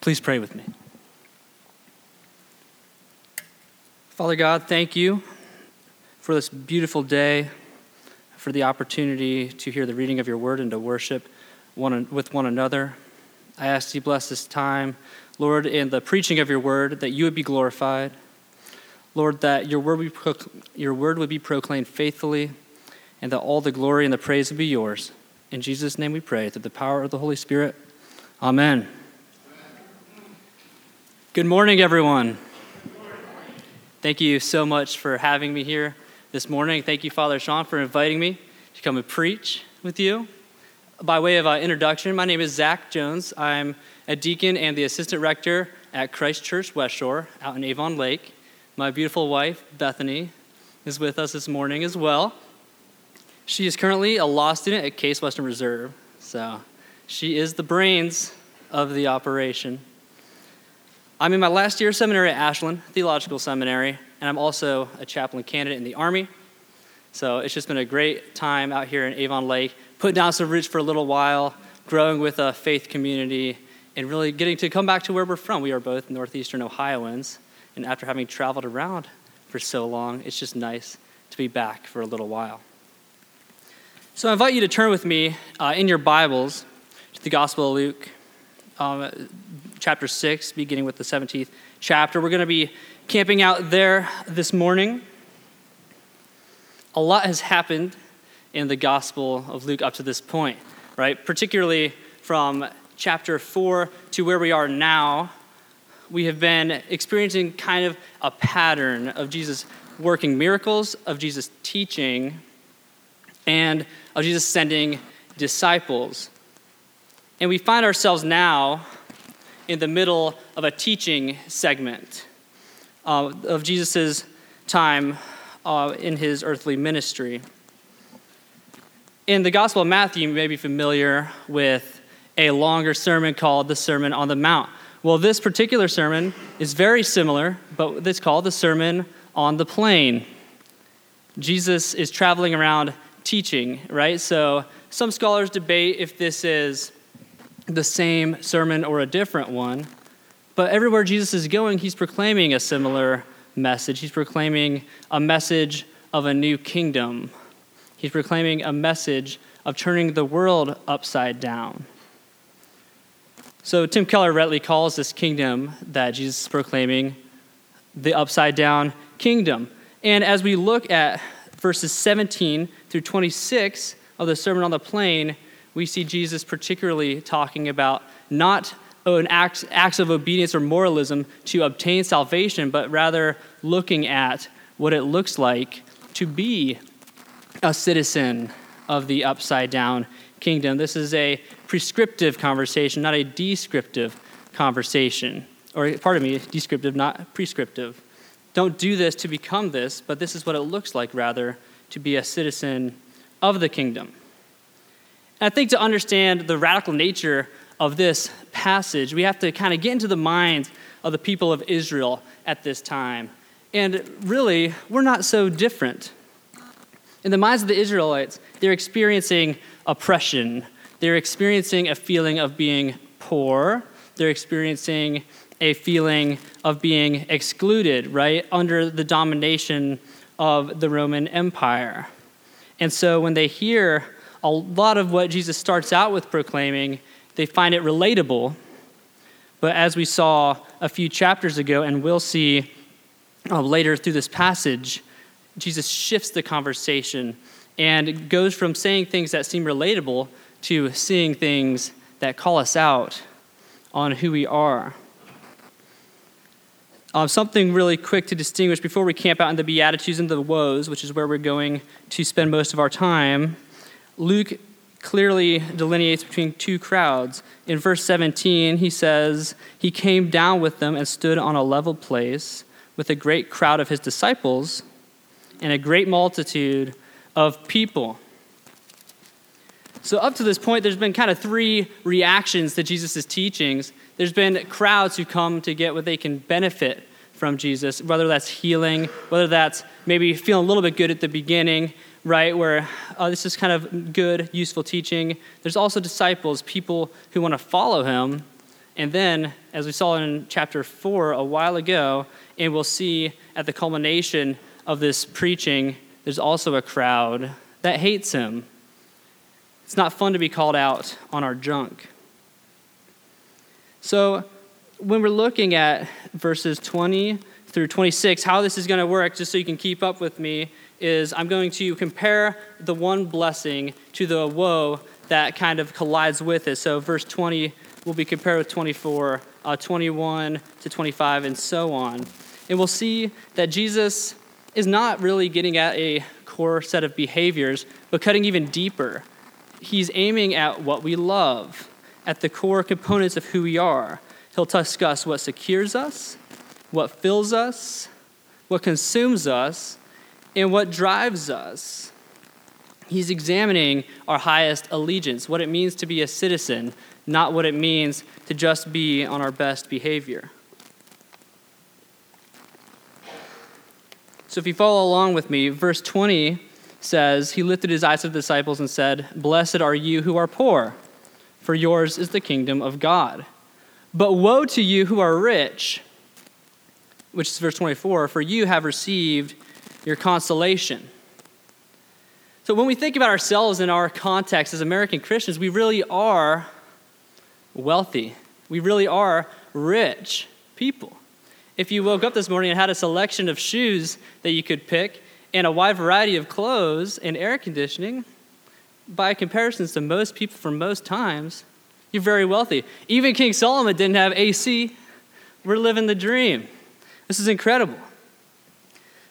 Please pray with me. Father God, thank you for this beautiful day, for the opportunity to hear the reading of your word and to worship one, with one another. I ask you bless this time, Lord, in the preaching of your word, that you would be glorified. Lord, that your word, be, your word would be proclaimed faithfully, and that all the glory and the praise would be yours. In Jesus' name we pray, through the power of the Holy Spirit. Amen. Good morning, everyone. Thank you so much for having me here this morning. Thank you, Father Sean, for inviting me to come and preach with you. By way of uh, introduction, my name is Zach Jones. I'm a deacon and the assistant rector at Christ Church West Shore out in Avon Lake. My beautiful wife, Bethany, is with us this morning as well. She is currently a law student at Case Western Reserve, so she is the brains of the operation. I'm in my last year of seminary at Ashland Theological Seminary, and I'm also a chaplain candidate in the Army. So it's just been a great time out here in Avon Lake, putting down some roots for a little while, growing with a faith community, and really getting to come back to where we're from. We are both Northeastern Ohioans, and after having traveled around for so long, it's just nice to be back for a little while. So I invite you to turn with me uh, in your Bibles to the Gospel of Luke, um, chapter 6, beginning with the 17th chapter. We're going to be camping out there this morning. A lot has happened in the Gospel of Luke up to this point, right? Particularly from chapter 4 to where we are now. We have been experiencing kind of a pattern of Jesus working miracles, of Jesus teaching, and of Jesus sending disciples. And we find ourselves now in the middle of a teaching segment uh, of Jesus' time uh, in his earthly ministry. In the Gospel of Matthew, you may be familiar with a longer sermon called the Sermon on the Mount. Well, this particular sermon is very similar, but it's called the Sermon on the Plain. Jesus is traveling around teaching, right? So some scholars debate if this is the same sermon or a different one. But everywhere Jesus is going, he's proclaiming a similar message. He's proclaiming a message of a new kingdom. He's proclaiming a message of turning the world upside down. So, Tim Keller rightly calls this kingdom that Jesus is proclaiming the upside down kingdom. And as we look at verses 17 through 26 of the Sermon on the Plain, we see Jesus particularly talking about not an act, acts of obedience or moralism to obtain salvation, but rather looking at what it looks like to be a citizen of the upside down kingdom. This is a prescriptive conversation, not a descriptive conversation. Or, pardon me, descriptive, not prescriptive. Don't do this to become this, but this is what it looks like, rather, to be a citizen of the kingdom. I think to understand the radical nature of this passage, we have to kind of get into the minds of the people of Israel at this time. And really, we're not so different. In the minds of the Israelites, they're experiencing oppression, they're experiencing a feeling of being poor, they're experiencing a feeling of being excluded, right, under the domination of the Roman Empire. And so when they hear a lot of what Jesus starts out with proclaiming, they find it relatable. But as we saw a few chapters ago, and we'll see uh, later through this passage, Jesus shifts the conversation and goes from saying things that seem relatable to seeing things that call us out on who we are. Um, something really quick to distinguish before we camp out in the Beatitudes and the Woes, which is where we're going to spend most of our time. Luke clearly delineates between two crowds. In verse 17, he says, He came down with them and stood on a level place with a great crowd of his disciples and a great multitude of people. So, up to this point, there's been kind of three reactions to Jesus' teachings. There's been crowds who come to get what they can benefit from Jesus, whether that's healing, whether that's maybe feeling a little bit good at the beginning, right, where uh, this is kind of good, useful teaching. There's also disciples, people who want to follow him, And then, as we saw in chapter 4 a while ago, and we'll see at the culmination of this preaching, there's also a crowd that hates him. It's not fun to be called out on our junk. So, when we're looking at verses 20 through 26, how this is going to work, just so you can keep up with me, is I'm going to compare the one blessing to the woe that kind of collides with it. So, verse 20 will be compared with 24, uh, 21 to 25, and so on. And we'll see that Jesus is not really getting at a core set of behaviors, but cutting even deeper. He's aiming at what we love, at the core components of who we are. He'll discuss what secures us, what fills us, what consumes us, and what drives us. He's examining our highest allegiance, what it means to be a citizen, not what it means to just be on our best behavior. So if you follow along with me, verse 20 says, He lifted his eyes to the disciples and said, Blessed are you who are poor, for yours is the kingdom of God. But woe to you who are rich, which is verse 24, for you have received your consolation. So when we think about ourselves in our context as American Christians, we really are wealthy. We really are rich people. If you woke up this morning and had a selection of shoes that you could pick and a wide variety of clothes and air conditioning, by comparisons to most people from most times, you're very wealthy. Even King Solomon didn't have AC. We're living the dream. This is incredible.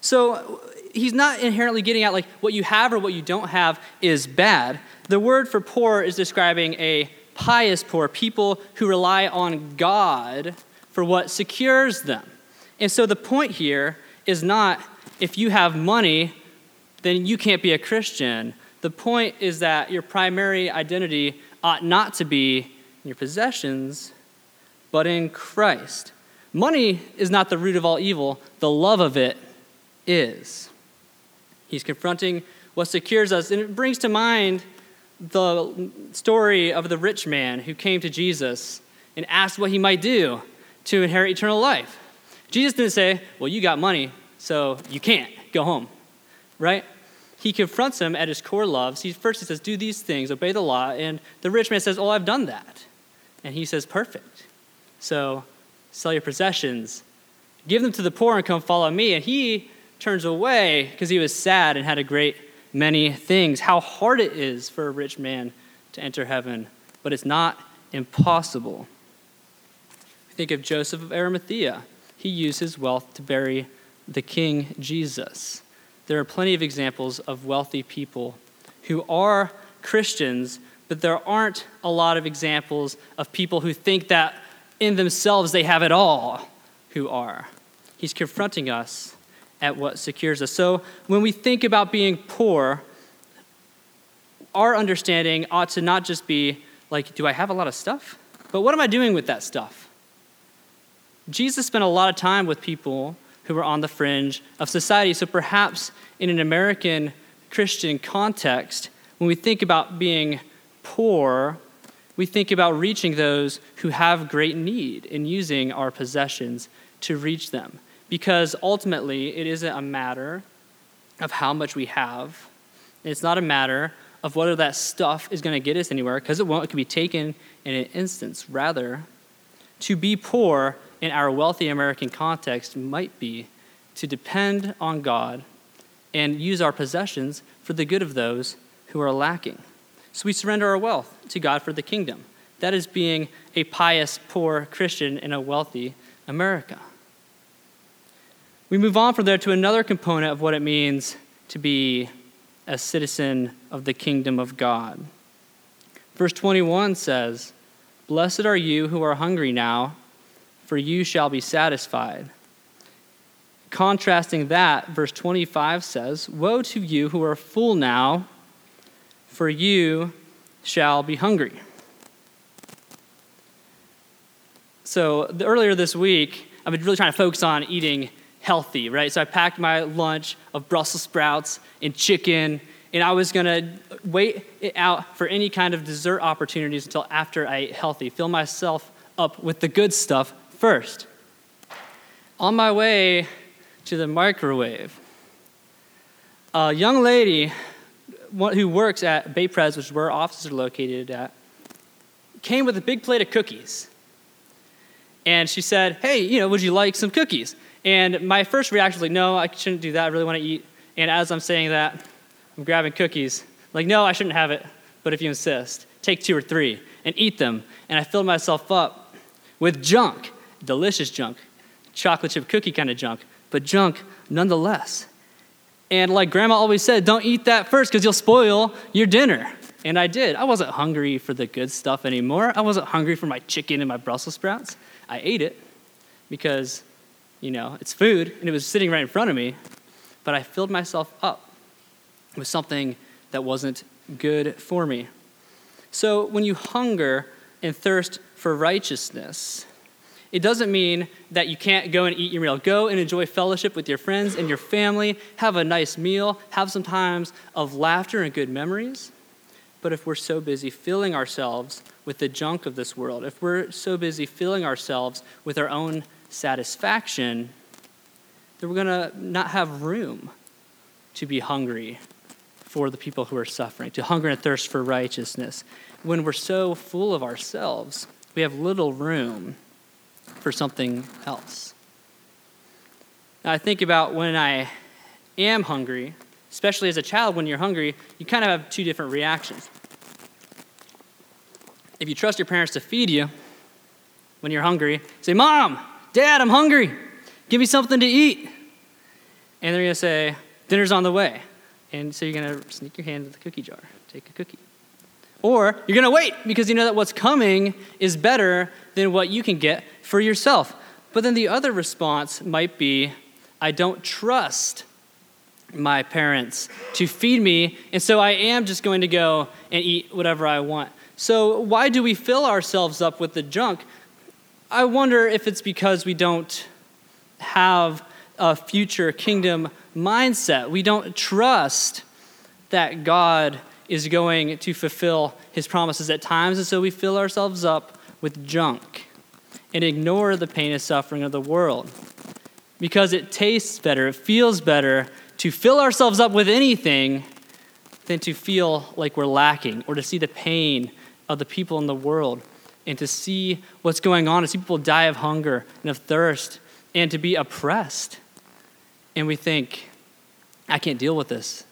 So he's not inherently getting at like what you have or what you don't have is bad. The word for poor is describing a pious poor, people who rely on God for what secures them. And so the point here is not if you have money, then you can't be a Christian. The point is that your primary identity ought not to be in your possessions, but in Christ. Money is not the root of all evil, the love of it is. He's confronting what secures us, and it brings to mind the story of the rich man who came to Jesus and asked what he might do to inherit eternal life. Jesus didn't say, Well, you got money, so you can't go home, right? He confronts him at his core loves. He first he says, Do these things, obey the law. And the rich man says, Oh, I've done that. And he says, Perfect. So sell your possessions, give them to the poor, and come follow me. And he turns away because he was sad and had a great many things. How hard it is for a rich man to enter heaven, but it's not impossible. Think of Joseph of Arimathea he used his wealth to bury the King Jesus. There are plenty of examples of wealthy people who are Christians, but there aren't a lot of examples of people who think that in themselves they have it all who are. He's confronting us at what secures us. So when we think about being poor, our understanding ought to not just be like, do I have a lot of stuff? But what am I doing with that stuff? Jesus spent a lot of time with people who were on the fringe of society. So perhaps in an American Christian context, when we think about being poor, we think about reaching those who have great need and using our possessions to reach them. Because ultimately, it isn't a matter of how much we have, it's not a matter of whether that stuff is going to get us anywhere, because it won't. It can be taken in an instance. Rather, to be poor in our wealthy American context might be to depend on God and use our possessions for the good of those who are lacking. So we surrender our wealth to God for the kingdom. That is being a pious, poor Christian in a wealthy America. We move on from there to another component of what it means to be a citizen of the kingdom of God. Verse 21 says, Blessed are you who are hungry now for you shall be satisfied. Contrasting that, verse 25 says, Woe to you who are full now, for you shall be hungry. So, earlier this week, I've been really trying to focus on eating healthy, right? So, I packed my lunch of Brussels sprouts and chicken, and I was to wait it out for any kind of dessert opportunities until after I ate healthy, fill myself up with the good stuff first. On my way to the microwave, a young lady who works at Bay Pres, which is where our offices are located at, came with a big plate of cookies. And she said, Hey, you know, would you like some cookies? And my first reaction was like, No, I shouldn't do that. I really want to eat. And as I'm saying that, I'm grabbing cookies. Like, no, I shouldn't have it. But if you insist, take two or three and eat them. And I filled myself up with junk, delicious junk, chocolate chip cookie kind of junk, but junk nonetheless. And like grandma always said, don't eat that first because you'll spoil your dinner. And I did. I wasn't hungry for the good stuff anymore. I wasn't hungry for my chicken and my Brussels sprouts. I ate it because, you know, it's food and it was sitting right in front of me. But I filled myself up with something that wasn't good for me. So when you hunger and thirst for righteousness, it doesn't mean that you can't go and eat your meal. Go and enjoy fellowship with your friends and your family. Have a nice meal. Have some times of laughter and good memories. But if we're so busy filling ourselves with the junk of this world, if we're so busy filling ourselves with our own satisfaction, then we're going to not have room to be hungry for the people who are suffering, to hunger and thirst for righteousness. When we're so full of ourselves, we have little room for something else. Now, I think about when I am hungry, especially as a child, when you're hungry, you kind of have two different reactions. If you trust your parents to feed you when you're hungry, say, Mom, Dad, I'm hungry. Give me something to eat. And they're going to say, Dinner's on the way. And so you're going to sneak your hand into the cookie jar, take a cookie. Or you're going to wait because you know that what's coming is better than what you can get for yourself. But then the other response might be I don't trust my parents to feed me, and so I am just going to go and eat whatever I want. So, why do we fill ourselves up with the junk? I wonder if it's because we don't have a future kingdom mindset. We don't trust that God is going to fulfill his promises at times, and so we fill ourselves up with junk and ignore the pain and suffering of the world. Because it tastes better, it feels better to fill ourselves up with anything than to feel like we're lacking or to see the pain of the people in the world and to see what's going on, to see people die of hunger and of thirst and to be oppressed. And we think, I can't deal with this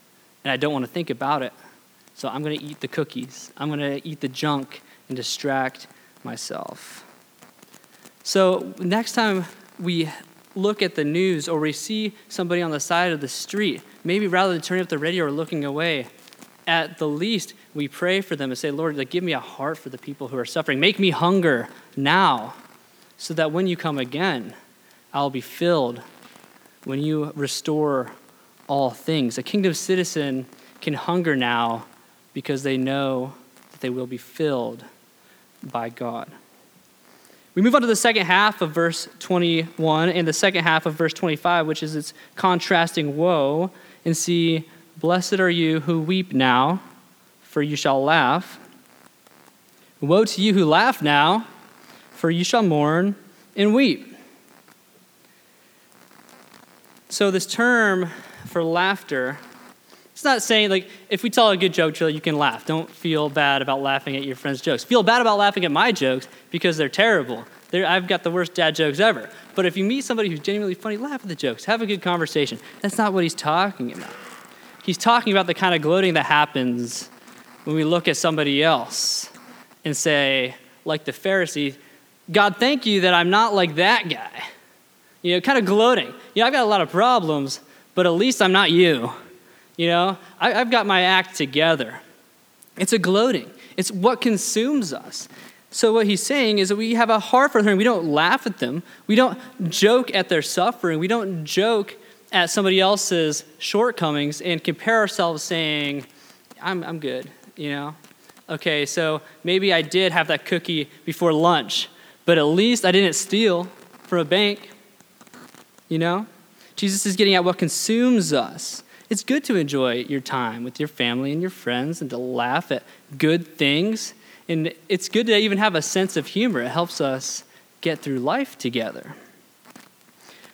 and I don't want to think about it. So I'm going to eat the cookies. I'm going to eat the junk and distract myself. So next time we look at the news or we see somebody on the side of the street, maybe rather than turning up the radio or looking away, at the least, we pray for them and say, Lord, like, give me a heart for the people who are suffering. Make me hunger now so that when you come again, I'll be filled when you restore all things. A kingdom citizen can hunger now because they know that they will be filled by God. We move on to the second half of verse 21 and the second half of verse 25, which is its contrasting woe, and see, Blessed are you who weep now, for you shall laugh. Woe to you who laugh now, for you shall mourn and weep. So, this term for laughter it's not saying, like, if we tell a good joke, you can laugh. Don't feel bad about laughing at your friend's jokes. Feel bad about laughing at my jokes because they're terrible. They're, I've got the worst dad jokes ever. But if you meet somebody who's genuinely funny, laugh at the jokes. Have a good conversation. That's not what he's talking about. He's talking about the kind of gloating that happens when we look at somebody else and say, like the Pharisee, God, thank you that I'm not like that guy. You know, kind of gloating. You know, I've got a lot of problems, but at least I'm not you. You know, I, have got my act together. It's a gloating, it's what consumes us. So, what he's saying is that we have a heart for them. We don't laugh at them. We don't joke at their suffering. We don't joke at somebody else's shortcomings and compare ourselves saying, I'm, I'm good, you know? Okay, so maybe I did have that cookie before lunch, but at least I didn't steal from a bank, you know? Jesus is getting at what consumes us. It's good to enjoy your time with your family and your friends and to laugh at good things And it's good to even have a sense of humor. It helps us get through life together.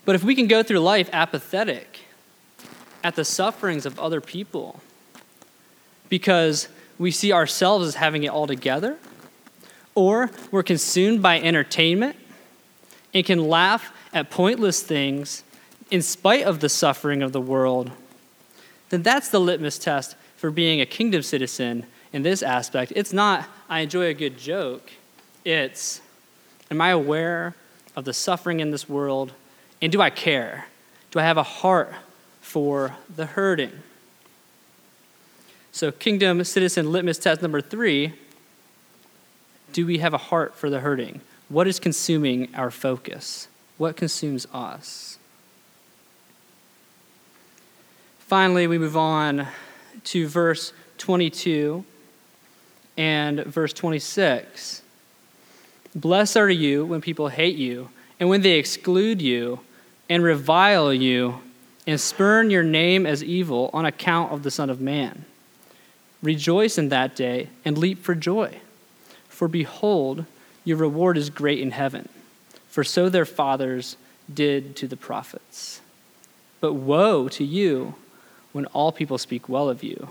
But if we can go through life apathetic at the sufferings of other people because we see ourselves as having it all together, or we're consumed by entertainment and can laugh at pointless things in spite of the suffering of the world, then that's the litmus test for being a kingdom citizen in this aspect. It's not, I enjoy a good joke. It's, am I aware of the suffering in this world? And do I care? Do I have a heart for the hurting? So, kingdom citizen litmus test number three do we have a heart for the hurting? What is consuming our focus? What consumes us? Finally, we move on to verse 22 and verse 26. Blessed are you when people hate you, and when they exclude you, and revile you, and spurn your name as evil on account of the Son of Man. Rejoice in that day, and leap for joy. For behold, your reward is great in heaven, for so their fathers did to the prophets. But woe to you when all people speak well of you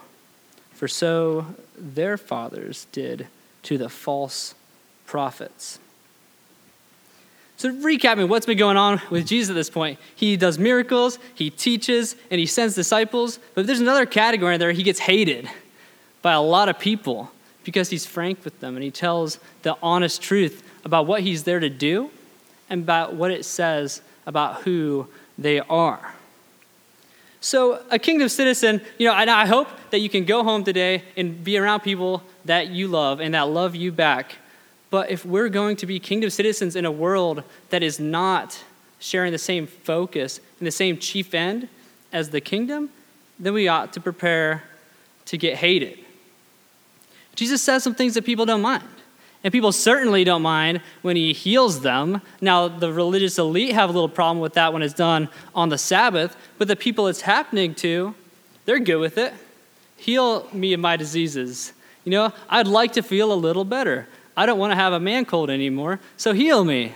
for so their fathers did to the false prophets. So, recapping what's been going on with Jesus at this point, he does miracles, he teaches, and he sends disciples. But there's another category in there he gets hated by a lot of people because he's frank with them and he tells the honest truth about what he's there to do and about what it says about who they are. So, a kingdom citizen, you know, I hope that you can go home today and be around people that you love and that love you back. But if we're going to be kingdom citizens in a world that is not sharing the same focus and the same chief end as the kingdom, then we ought to prepare to get hated. Jesus says some things that people don't mind. And people certainly don't mind when he heals them. Now, the religious elite have a little problem with that when it's done on the Sabbath, but the people it's happening to, they're good with it. Heal me of my diseases. You know, I'd like to feel a little better. I don't want to have a man cold anymore, so heal me.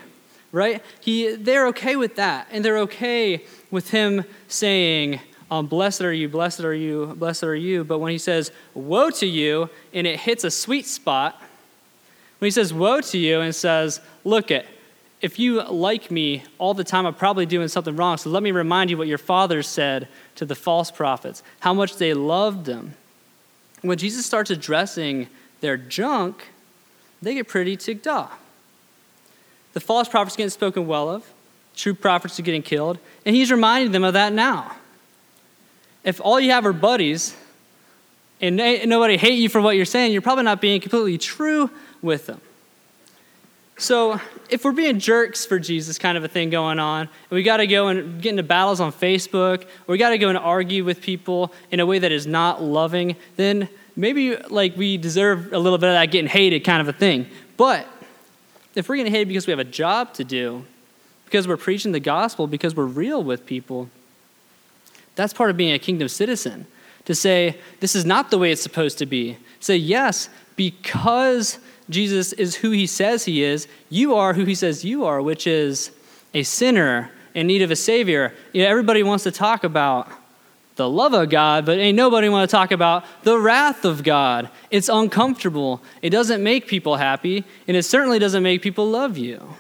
Right? He, they're okay with that. And they're okay with him saying, um, Blessed are you, blessed are you, blessed are you. But when he says, Woe to you, and it hits a sweet spot, when he says woe to you and says, look it, if you like me all the time, I'm probably doing something wrong. So let me remind you what your fathers said to the false prophets, how much they loved them. When Jesus starts addressing their junk, they get pretty ticked off. The false prophets are getting spoken well of, true prophets are getting killed, and he's reminding them of that now. If all you have are buddies and nobody hate you for what you're saying, you're probably not being completely true with them. So, if we're being jerks for Jesus, kind of a thing going on, and we got to go and get into battles on Facebook, or we got to go and argue with people in a way that is not loving, then maybe like we deserve a little bit of that getting hated kind of a thing. But if we're getting hated because we have a job to do, because we're preaching the gospel, because we're real with people, that's part of being a kingdom citizen. To say, this is not the way it's supposed to be. Say, yes, because Jesus is who he says he is, you are who he says you are, which is a sinner in need of a savior. You know, everybody wants to talk about the love of God, but ain't nobody want to talk about the wrath of God. It's uncomfortable. It doesn't make people happy, and it certainly doesn't make people love you.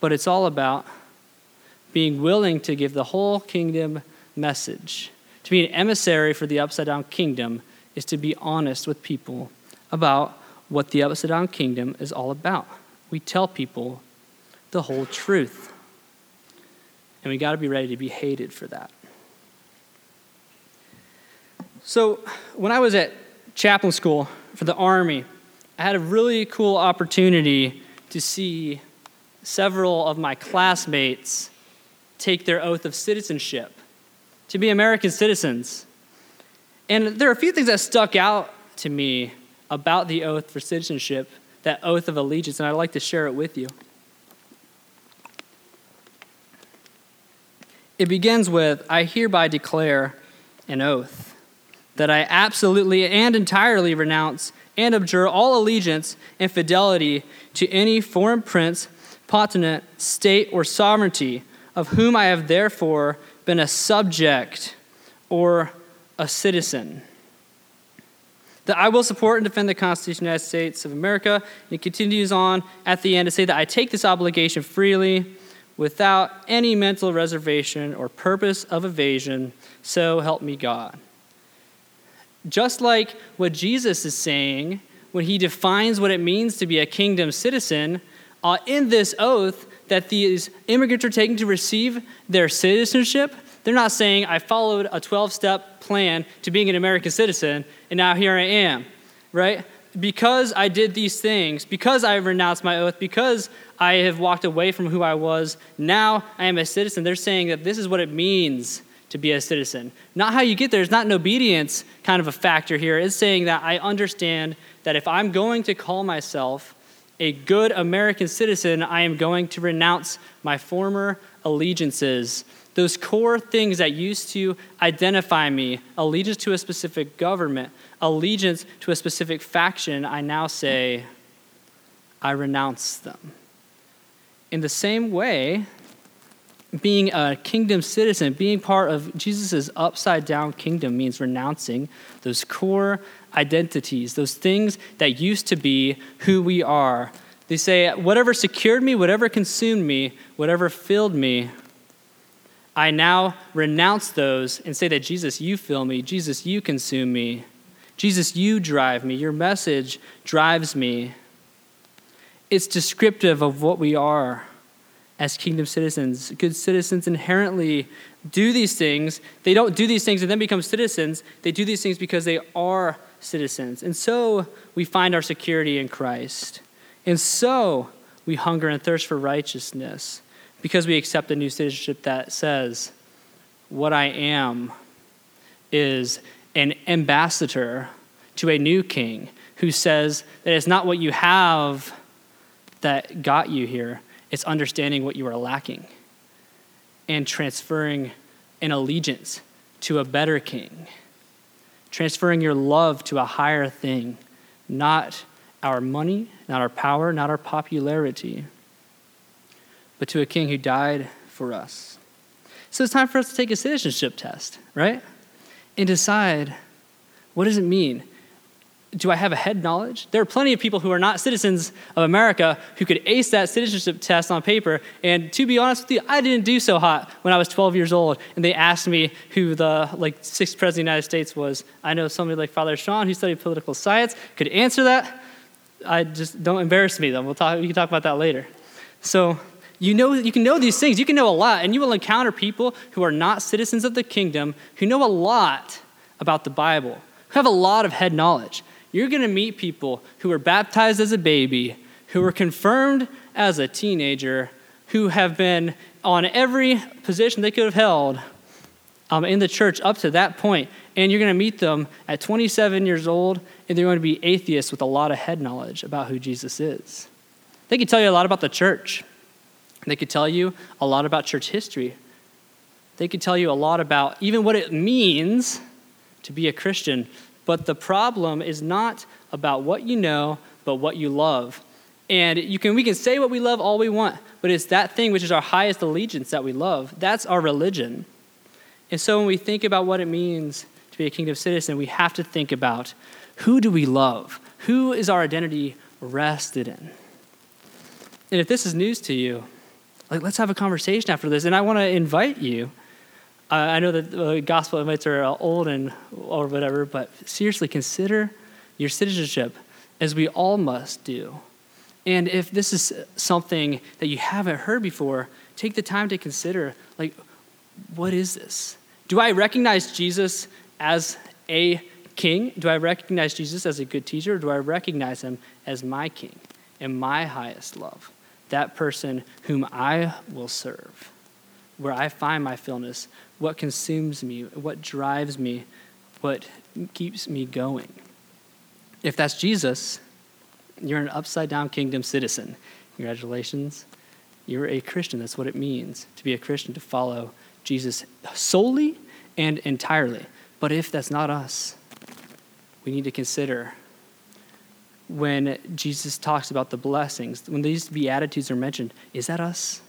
But it's all about being willing to give the whole kingdom message. To be an emissary for the upside down kingdom is to be honest with people about what the upside down kingdom is all about. We tell people the whole truth. And we got to be ready to be hated for that. So, when I was at chaplain school for the Army, I had a really cool opportunity to see several of my classmates take their oath of citizenship to be American citizens. And there are a few things that stuck out to me about the oath for citizenship, that oath of allegiance, and I'd like to share it with you. It begins with I hereby declare an oath that I absolutely and entirely renounce and abjure all allegiance and fidelity to any foreign prince, potentate, state, or sovereignty, of whom I have therefore been a subject or a citizen. That I will support and defend the Constitution of the United States of America. And he continues on at the end to say that I take this obligation freely without any mental reservation or purpose of evasion. So help me God. Just like what Jesus is saying when he defines what it means to be a kingdom citizen, uh, in this oath that these immigrants are taking to receive their citizenship, they're not saying, I followed a 12 step plan to being an American citizen, and now here I am, right? Because I did these things, because I renounced my oath, because I have walked away from who I was, now I am a citizen. They're saying that this is what it means to be a citizen. Not how you get there, it's not an obedience kind of a factor here. It's saying that I understand that if I'm going to call myself a good American citizen, I am going to renounce my former allegiances. Those core things that used to identify me allegiance to a specific government, allegiance to a specific faction I now say, I renounce them. In the same way, being a kingdom citizen, being part of Jesus' upside down kingdom means renouncing those core identities, those things that used to be who we are. They say, whatever secured me, whatever consumed me, whatever filled me, I now renounce those and say that Jesus, you fill me. Jesus, you consume me. Jesus, you drive me. Your message drives me. It's descriptive of what we are as kingdom citizens. Good citizens inherently do these things. They don't do these things and then become citizens. They do these things because they are citizens. And so we find our security in Christ. And so we hunger and thirst for righteousness because we accept a new citizenship that says, What I am is an ambassador to a new king who says that it's not what you have that got you here, it's understanding what you are lacking and transferring an allegiance to a better king, transferring your love to a higher thing, not our money, not our power, not our popularity, but to a king who died for us. So it's time for us to take a citizenship test, right? And decide what does it mean do I have a head knowledge? There are plenty of people who are not citizens of America who could ace that citizenship test on paper. And to be honest with you, I didn't do so hot when I was 12 years old. And they asked me who the like sixth president of the United States was. I know somebody like Father Sean who studied political science could answer that. I just don't embarrass me though. We'll talk. We can talk about that later. So you know you can know these things. You can know a lot, and you will encounter people who are not citizens of the kingdom who know a lot about the Bible, who have a lot of head knowledge you're going to meet people who were baptized as a baby, who were confirmed as a teenager, who have been on every position they could have held um, in the church up to that. And you're going to meet them at 27 years old, and they're going to be atheists with a lot of head knowledge about who Jesus is. They could tell you a lot about the church, they could tell you a lot about church history. They could tell you a lot about even what it means to be a Christian. But the problem is not about what you know, but what you love. And you can, we can say what we love all we want, but it's that thing which is our highest allegiance that we love. That's our religion. And so when we think about what it means to be a kingdom citizen, we have to think about who do we love? Who is our identity rested in? And if this is news to you, like let's have a conversation after this. And I want to invite you I know that uh, gospel invites are uh, old and or whatever, but seriously consider your citizenship as we all must do. And if this is something that you haven't heard before, take the time to consider like, what is this? Do I recognize Jesus as a king? Do I recognize Jesus as a good teacher? Do I recognize him as my king and my highest love? That person whom I will serve, where I find my fullness, what consumes me, what drives me, what keeps me going. If that's Jesus, you're an upside down kingdom citizen. Congratulations. You're a Christian. That's what it means to be a Christian, to follow Jesus solely and entirely. But if that's not us, we need to consider when Jesus talks about the blessings, when these Beatitudes are mentioned, is that us?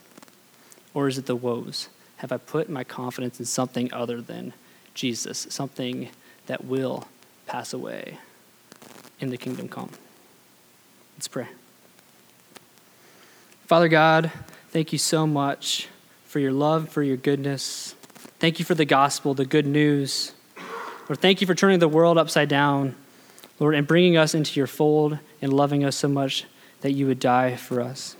Or is it the woes? Have I put my confidence in something other than Jesus, something that will pass away in the kingdom come? Let's pray. Father God, thank you so much for your love, for your goodness. Thank you for the gospel, the good news. Lord, thank you for turning the world upside down, Lord, and bringing us into your fold and loving us so much that you would die for us.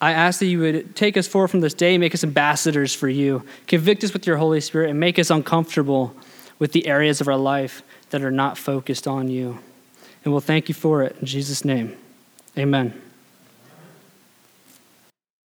I ask that you would take us forward from this day, make us ambassadors for you, convict us with your Holy Spirit, and make us uncomfortable with the areas of our life that are not focused on you. And we'll thank you for it. In Jesus' name, amen.